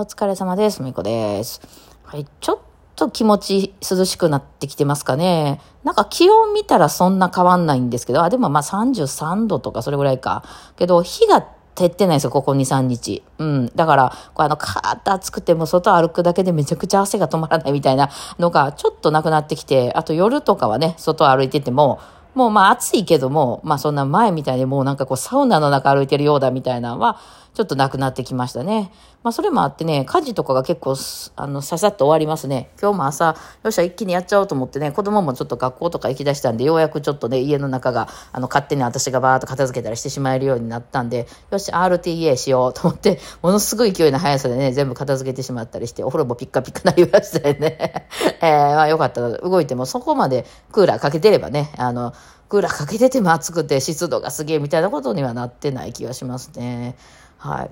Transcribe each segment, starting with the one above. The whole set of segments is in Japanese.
お疲れ様です。みこです。はい、ちょっと気持ち涼しくなってきてますかね。なんか気温見たらそんな変わんないんですけど、あ、でもまあ33度とかそれぐらいか。けど、日が照ってないですよ、ここ2、3日。うん。だから、こうあの、カーッと暑くても外歩くだけでめちゃくちゃ汗が止まらないみたいなのがちょっとなくなってきて、あと夜とかはね、外歩いてても、もうまあ暑いけども、まあそんな前みたいにもうなんかこうサウナの中歩いてるようだみたいなのは、ちょっとなくなってきましたね。まあそれもあってね、家事とかが結構、あの、ささっと終わりますね。今日も朝、よっしゃ一気にやっちゃおうと思ってね、子供もちょっと学校とか行き出したんで、ようやくちょっとね、家の中が、あの、勝手に私がバーっと片付けたりしてしまえるようになったんで、よし、RTA しようと思って、ものすごい勢いの速さでね、全部片付けてしまったりして、お風呂もピッカピカなりましたよね。えー、まあよかった。動いてもそこまでクーラーかけてればね、あの、クーラーかけてても暑くて湿度がすげえみたいなことにはなってない気がしますね。はい。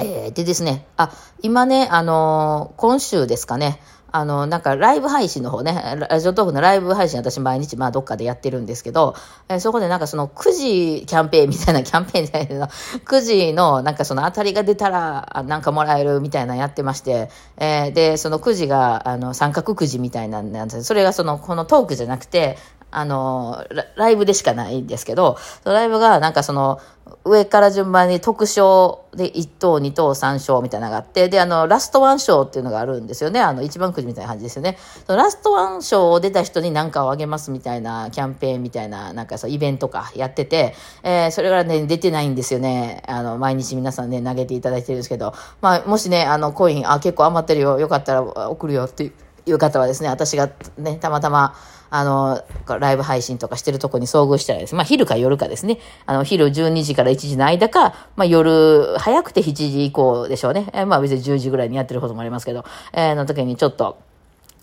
えー、でですね、あ、今ね、あのー、今週ですかね、あの、なんかライブ配信の方ね、ラジオトークのライブ配信私毎日まあどっかでやってるんですけど、え、そこでなんかその9時キャンペーンみたいなキャンペーンみたいな、9時のなんかその当たりが出たらなんかもらえるみたいなやってまして、えー、で、その9時があの三角くじみたいなんでそれがそのこのトークじゃなくて、あの、ライブでしかないんですけど、ライブがなんかその、上から順番に特賞で1等、2等、3賞みたいなのがあって、で、あの、ラストワン賞っていうのがあるんですよね。あの、一番くじみたいな感じですよね。そのラストワン賞を出た人に何かをあげますみたいなキャンペーンみたいな、なんかそう、イベントかやってて、えー、それからね、出てないんですよね。あの、毎日皆さんね、投げていただいてるんですけど、まあ、もしね、あの、コイン、あ、結構余ってるよ、よかったら送るよっていういう方はですね、私がね、たまたま、あの、ライブ配信とかしてるとこに遭遇したらですね、まあ昼か夜かですね、あの、昼12時から1時の間か、まあ夜、早くて7時以降でしょうね。え、まあ別に10時ぐらいにやってることもありますけど、えー、の時にちょっと、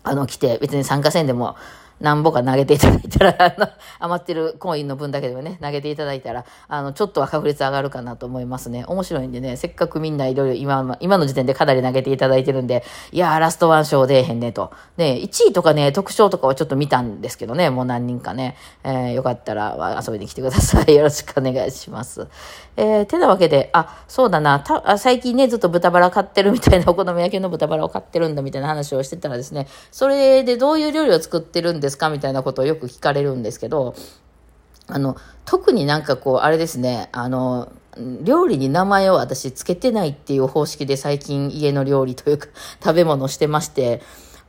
あの、来て、別に参加せんでも、何ぼか投げていただいたら、あの、余ってるコインの分だけでもね、投げていただいたら、あの、ちょっとは確率上がるかなと思いますね。面白いんでね、せっかくみんないろいろ今、今の時点でかなり投げていただいてるんで、いやー、ラストワン賞出えへんねと。ね、1位とかね、特賞とかはちょっと見たんですけどね、もう何人かね、えー、よかったら遊びに来てください。よろしくお願いします。えー、てなわけで、あ、そうだな、た最近ね、ずっと豚バラ買ってるみたいな、お好み焼きの豚バラを買ってるんだみたいな話をしてたらですね、それでどういう料理を作ってるんですですか？みたいなことをよく聞かれるんですけど、あの、特になんかこう、あれですね、あの、料理に名前を私つけてないっていう方式で最近家の料理というか 食べ物してまして、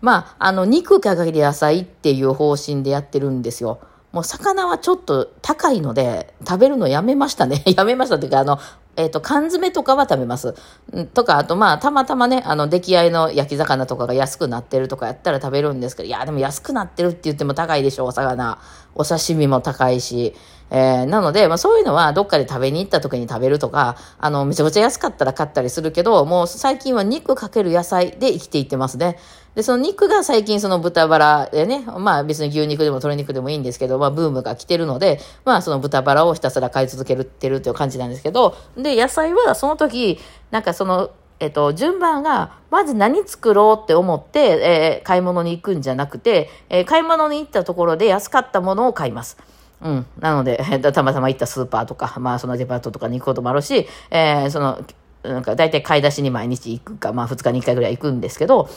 まあ、あの、肉かける野菜っていう方針でやってるんですよ。もう魚はちょっと高いので、食べるのやめましたね。やめましたっていうか、あの、えっ、ー、と、缶詰とかは食べます。とか、あと、まあ、たまたまね、あの、出来合いの焼き魚とかが安くなってるとかやったら食べるんですけど、いや、でも安くなってるって言っても高いでしょ、お魚。お刺身も高いし。えー、なので、まあそういうのはどっかで食べに行った時に食べるとか、あの、めちゃくちゃ安かったら買ったりするけど、もう最近は肉かける野菜で生きていってますね。で、その肉が最近その豚バラでね、まあ別に牛肉でも鶏肉でもいいんですけど、まあブームが来てるので、まあその豚バラをひたすら買い続けるってるっていう感じなんですけど、で、野菜はその時、なんかその、えっと、順番が、まず何作ろうって思って、えー、買い物に行くんじゃなくて、えー、買い物に行ったところで安かったものを買います。うん。なので、たまたま行ったスーパーとか、まあそのデパートとかに行くこともあるし、えー、その、なんか大体買い出しに毎日行くか、まあ2日に1回ぐらい行くんですけど、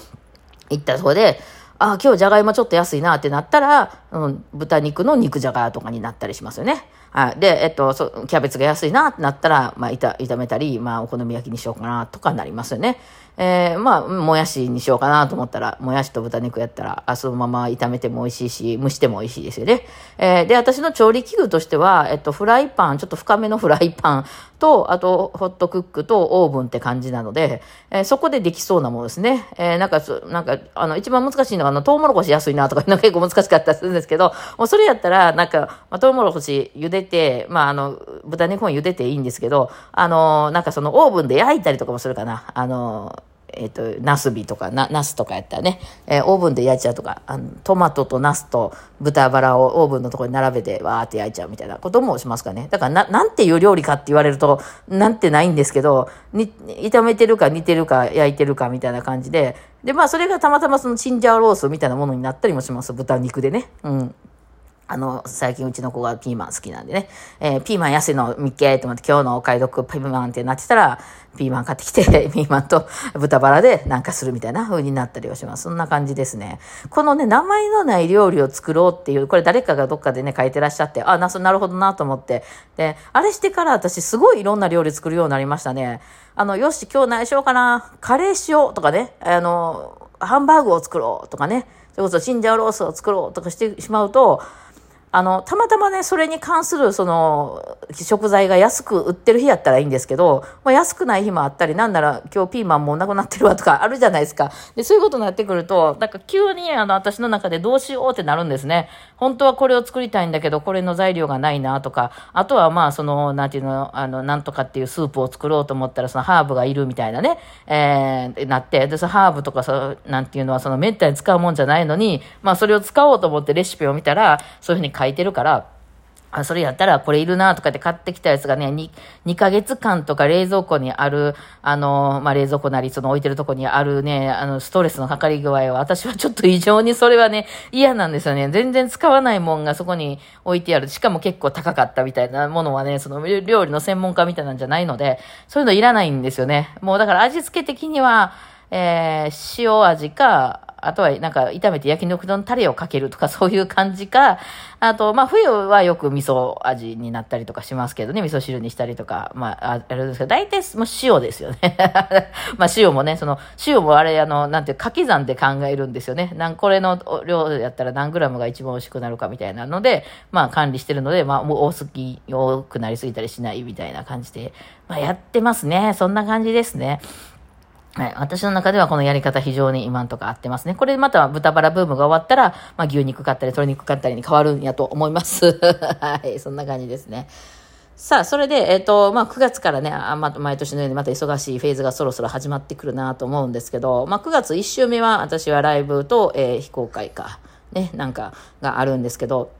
行ったところで、あ、今日じゃがいもちょっと安いなってなったら、うん、豚肉の肉じゃがとかになったりしますよね。はい。で、えっと、そキャベツが安いなってなったら、まあ、炒めたり、まあ、お好み焼きにしようかなとかなりますよね。えー、まあ、もやしにしようかなと思ったら、もやしと豚肉やったら、あそのまま炒めても美味しいし、蒸しても美味しいですよね。えー、で、私の調理器具としては、えっと、フライパン、ちょっと深めのフライパン と、あと、ホットクックとオーブンって感じなので、えー、そこでできそうなものですね。えー、なんか、なんか、あの、一番難しいのは、あの、トウモロコシ安いなとか、なんか結構難しかったりするんですけど、もうそれやったら、なんか、まあ、トウモロコシ茹でて、まあ、あの、豚肉も茹でていいんですけど、あの、なんかそのオーブンで焼いたりとかもするかな。あの、えっ、ー、と、ナスビとか、な、ナスとかやったらね、えー、オーブンで焼いちゃうとか、あの、トマトとナスと豚バラをオーブンのところに並べて、わーって焼いちゃうみたいなこともしますかね。だから、な、なんていう料理かって言われると、なんてないんですけど、に、炒めてるか煮てるか焼いてるかみたいな感じで、で、まあ、それがたまたまそのチンジャーロースみたいなものになったりもします。豚肉でね。うん。あの、最近うちの子がピーマン好きなんでね、えー、ピーマン安いの見っけと思って今日のお買い得ピーマンってなってたら、ピーマン買ってきて、ピーマンと豚バラでなんかするみたいな風になったりはします。そんな感じですね。このね、名前のない料理を作ろうっていう、これ誰かがどっかでね、書いてらっしゃって、あ、な、なるほどなと思って。で、あれしてから私すごいいろんな料理作るようになりましたね。あの、よし、今日何しようかな。カレーしようとかね、あの、ハンバーグを作ろうとかね、それこそチンジャオロースを作ろうとかしてしまうと、あの、たまたまね、それに関する、その、食材が安く売ってる日やったらいいんですけど、まあ、安くない日もあったり、なんなら今日ピーマンもなくなってるわとか あるじゃないですか。で、そういうことになってくると、なんか急にあの、私の中でどうしようってなるんですね。本当はこれを作りたいんだけど、これの材料がないなとか、あとはまあ、その、なんていうの、あの、なんとかっていうスープを作ろうと思ったら、そのハーブがいるみたいなね、えー、なって、で、そのハーブとか、そなんていうのは、そのめったに使うもんじゃないのに、まあ、それを使おうと思ってレシピを見たら、そういうふうに書いてるから、あ、それやったらこれいるなとかって買ってきたやつがね、2、2ヶ月間とか冷蔵庫にある、あの、まあ、冷蔵庫なり、その置いてるとこにあるね、あの、ストレスのかかり具合は、私はちょっと異常にそれはね、嫌なんですよね。全然使わないもんがそこに置いてある。しかも結構高かったみたいなものはね、その料理の専門家みたいなんじゃないので、そういうのいらないんですよね。もうだから味付け的には、えー、塩味か、あとはなんか炒めて焼肉のタレをかけるとかそういう感じか、あと、まあ冬はよく味噌味になったりとかしますけどね、味噌汁にしたりとか、まあ、あれですけど、大体もう塩ですよね。まあ塩もね、その、塩もあれ、あの、なんていう掛け算で考えるんですよね。なんこれの量やったら何グラムが一番美味しくなるかみたいなので、まあ管理してるので、まあもう多すぎ、多くなりすぎたりしないみたいな感じで、まあやってますね。そんな感じですね。はい。私の中ではこのやり方非常に今んとか合ってますね。これまた豚バラブームが終わったら、まあ牛肉買ったり鶏肉買ったりに変わるんやと思います。はい。そんな感じですね。さあ、それで、えっ、ー、と、まあ、9月からね、あま、毎年のようにまた忙しいフェーズがそろそろ始まってくるなと思うんですけど、まあ、9月1週目は私はライブと、えー、非公開か、ね、なんかがあるんですけど、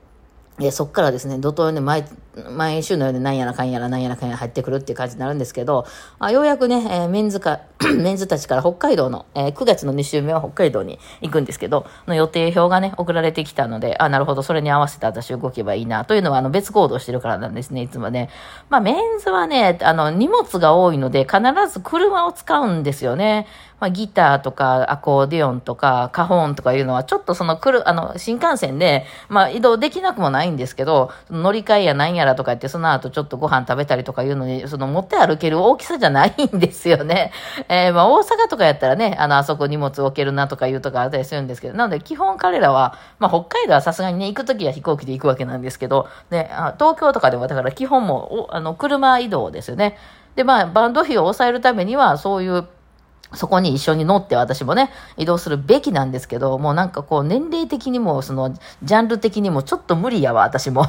えそっからですね、怒涛に毎、毎週のように何やらかんやら何やらかんやら入ってくるっていう感じになるんですけど、あようやくね、えー、メンズか、メンズたちから北海道の、えー、9月の2週目は北海道に行くんですけど、の予定表がね、送られてきたので、あ、なるほど、それに合わせて私動けばいいな、というのは、あの、別行動してるからなんですね、いつもね。まあ、メンズはね、あの、荷物が多いので、必ず車を使うんですよね。まあ、ギターとかアコーディオンとかカホンとかいうのはちょっとその来る、あの、新幹線で、まあ、移動できなくもないんですけど、乗り換えやなんやらとか言って、その後ちょっとご飯食べたりとかいうのに、その持って歩ける大きさじゃないんですよね。えー、まあ、大阪とかやったらね、あの、あそこ荷物置けるなとかいうとかあったりするんですけど、なので基本彼らは、まあ、北海道はさすがにね、行くときは飛行機で行くわけなんですけど、ね、あ東京とかではだから基本も、あの、車移動ですよね。で、まあ、バンド費を抑えるためには、そういう、そこに一緒に乗って私もね、移動するべきなんですけど、もうなんかこう年齢的にも、その、ジャンル的にもちょっと無理やわ、私も。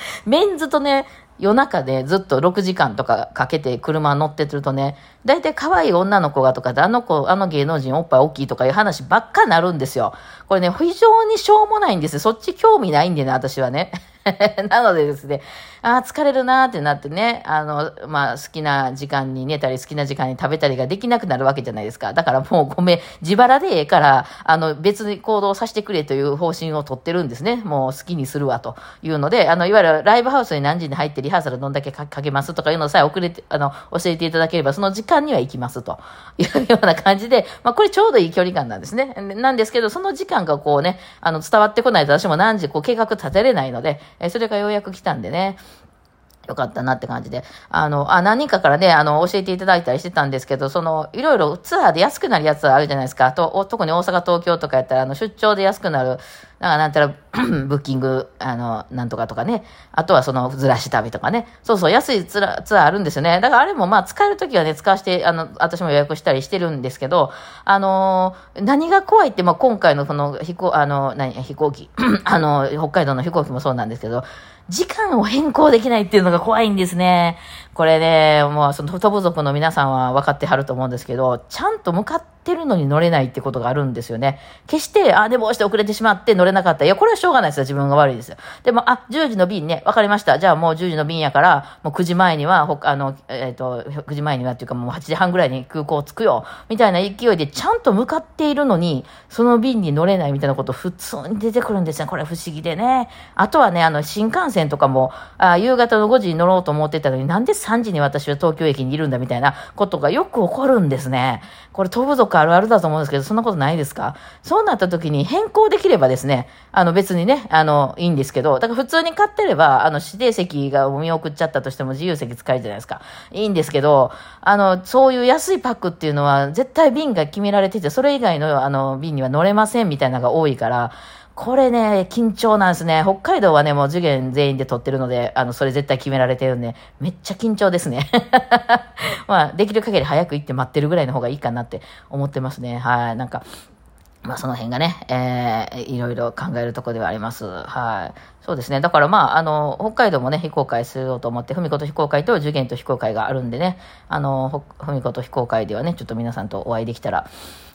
メンズとね、夜中でずっと6時間とかかけて車乗ってるとね、大体可愛い女の子がとか、あの子、あの芸能人おっぱい大きいとかいう話ばっかなるんですよ。これね、非常にしょうもないんですよ。そっち興味ないんでね、私はね。なのでですね、ああ、疲れるなーってなってね、あの、まあ、好きな時間に寝たり、好きな時間に食べたりができなくなるわけじゃないですか。だからもうごめん、自腹でええから、あの、別に行動させてくれという方針を取ってるんですね。もう好きにするわというので、あの、いわゆるライブハウスに何時に入ってリハーサルどんだけかけますとかいうのさえ遅れて、あの、教えていただければ、その時間には行きますと いうような感じで、まあ、これちょうどいい距離感なんですね。なんですけど、その時間がこうね、あの、伝わってこないと私も何時こう計画立てれないので、えそれがようやく来たんでね。よかったなって感じで。あの、あ、何人かからね、あの、教えていただいたりしてたんですけど、その、いろいろツアーで安くなるやつあるじゃないですか。と、特に大阪、東京とかやったら、あの、出張で安くなる、なんかなんたら、ブッキング、あの、なんとかとかね。あとはその、ずらし旅とかね。そうそう、安いツアーあるんですよね。だからあれもまあ、使えるときはね、使わして、あの、私も予約したりしてるんですけど、あの何が怖いって、まあ、今回のこの飛行、あの、何、飛行機、あの、北海道の飛行機もそうなんですけど、時間を変更できないっていうのが怖いんですね。これね、もうその飛ぶ族の皆さんは分かってはると思うんですけど、ちゃんと向かってるのに乗れないってことがあるんですよね。決して、あ、でも押して遅れてしまって乗れなかった。いや、これはしょうがないですよ。自分が悪いですよ。でも、あ、10時の便ね、分かりました。じゃあもう10時の便やから、もう9時前には、ほあの、えっ、ー、と、9時前にはっていうかもう8時半ぐらいに空港着くよ。みたいな勢いでちゃんと向かっているのに、その便に乗れないみたいなこと普通に出てくるんですね。これ不思議でね。あとはね、あの、新幹線とかも、あ夕方の5時に乗ろうと思ってたのに、なんで3時に私は東京駅にいるんだみたいなことがよく起こるんですね。これ、飛ぶ族あるあるだと思うんですけど、そんなことないですか？そうなった時に変更できればですね、あの別にね、あの、いいんですけど、だから普通に買ってれば、あの、指定席が見送っちゃったとしても自由席使えるじゃないですか。いいんですけど、あの、そういう安いパックっていうのは、絶対便が決められてて、それ以外のあの、便には乗れませんみたいなのが多いから、これね、緊張なんですね。北海道はね、もう受験全員で撮ってるので、あの、それ絶対決められてるんで、めっちゃ緊張ですね。まあ、できる限り早く行って待ってるぐらいの方がいいかなって思ってますね。はい。なんか、まあその辺がね、えー、いろいろ考えるとこではあります。はい。そうですね。だからまあ、あの、北海道もね、非公開すると思って、文子と非公開と受験と非公開があるんでね、あの、文子と非公開ではね、ちょっと皆さんとお会いできたら、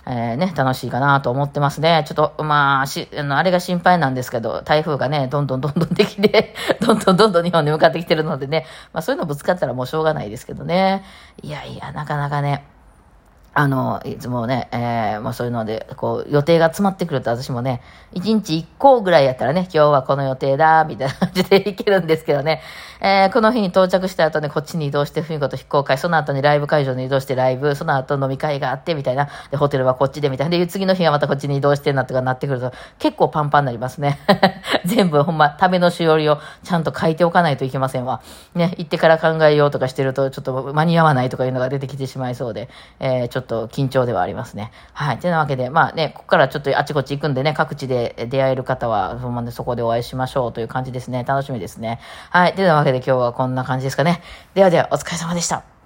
えー、ね、楽しいかなと思ってますね。ちょっと、まあ、し、あの、あれが心配なんですけど、台風がね、どんどんどんどんできて、どんどんどんどん日本に向かってきてるのでね、まあそういうのぶつかったらもうしょうがないですけどね。いやいや、なかなかね、あの、いつもね、えー、まあそういうので、こう、予定が詰まってくると私もね、一日一個ぐらいやったらね、今日はこの予定だ、みたいな感じで行けるんですけどね、えー、この日に到着した後ね、こっちに移動して、ふみこと非公開、その後にライブ会場に移動してライブ、その後飲み会があって、みたいな、で、ホテルはこっちで、みたいな、で、次の日はまたこっちに移動してなとかなってくると、結構パンパンになりますね。全部、ほんま、ためのしおりをちゃんと書いておかないといけませんわ。ね、行ってから考えようとかしてると、ちょっと間に合わないとかいうのが出てきてしまいそうで、えー、っと緊張ではありますね。はい。てなわけで、まあね、ここからちょっとあちこち行くんでね、各地で出会える方は、そのそこでお会いしましょうという感じですね。楽しみですね。はい。てなわけで今日はこんな感じですかね。ではでは、お疲れ様でした。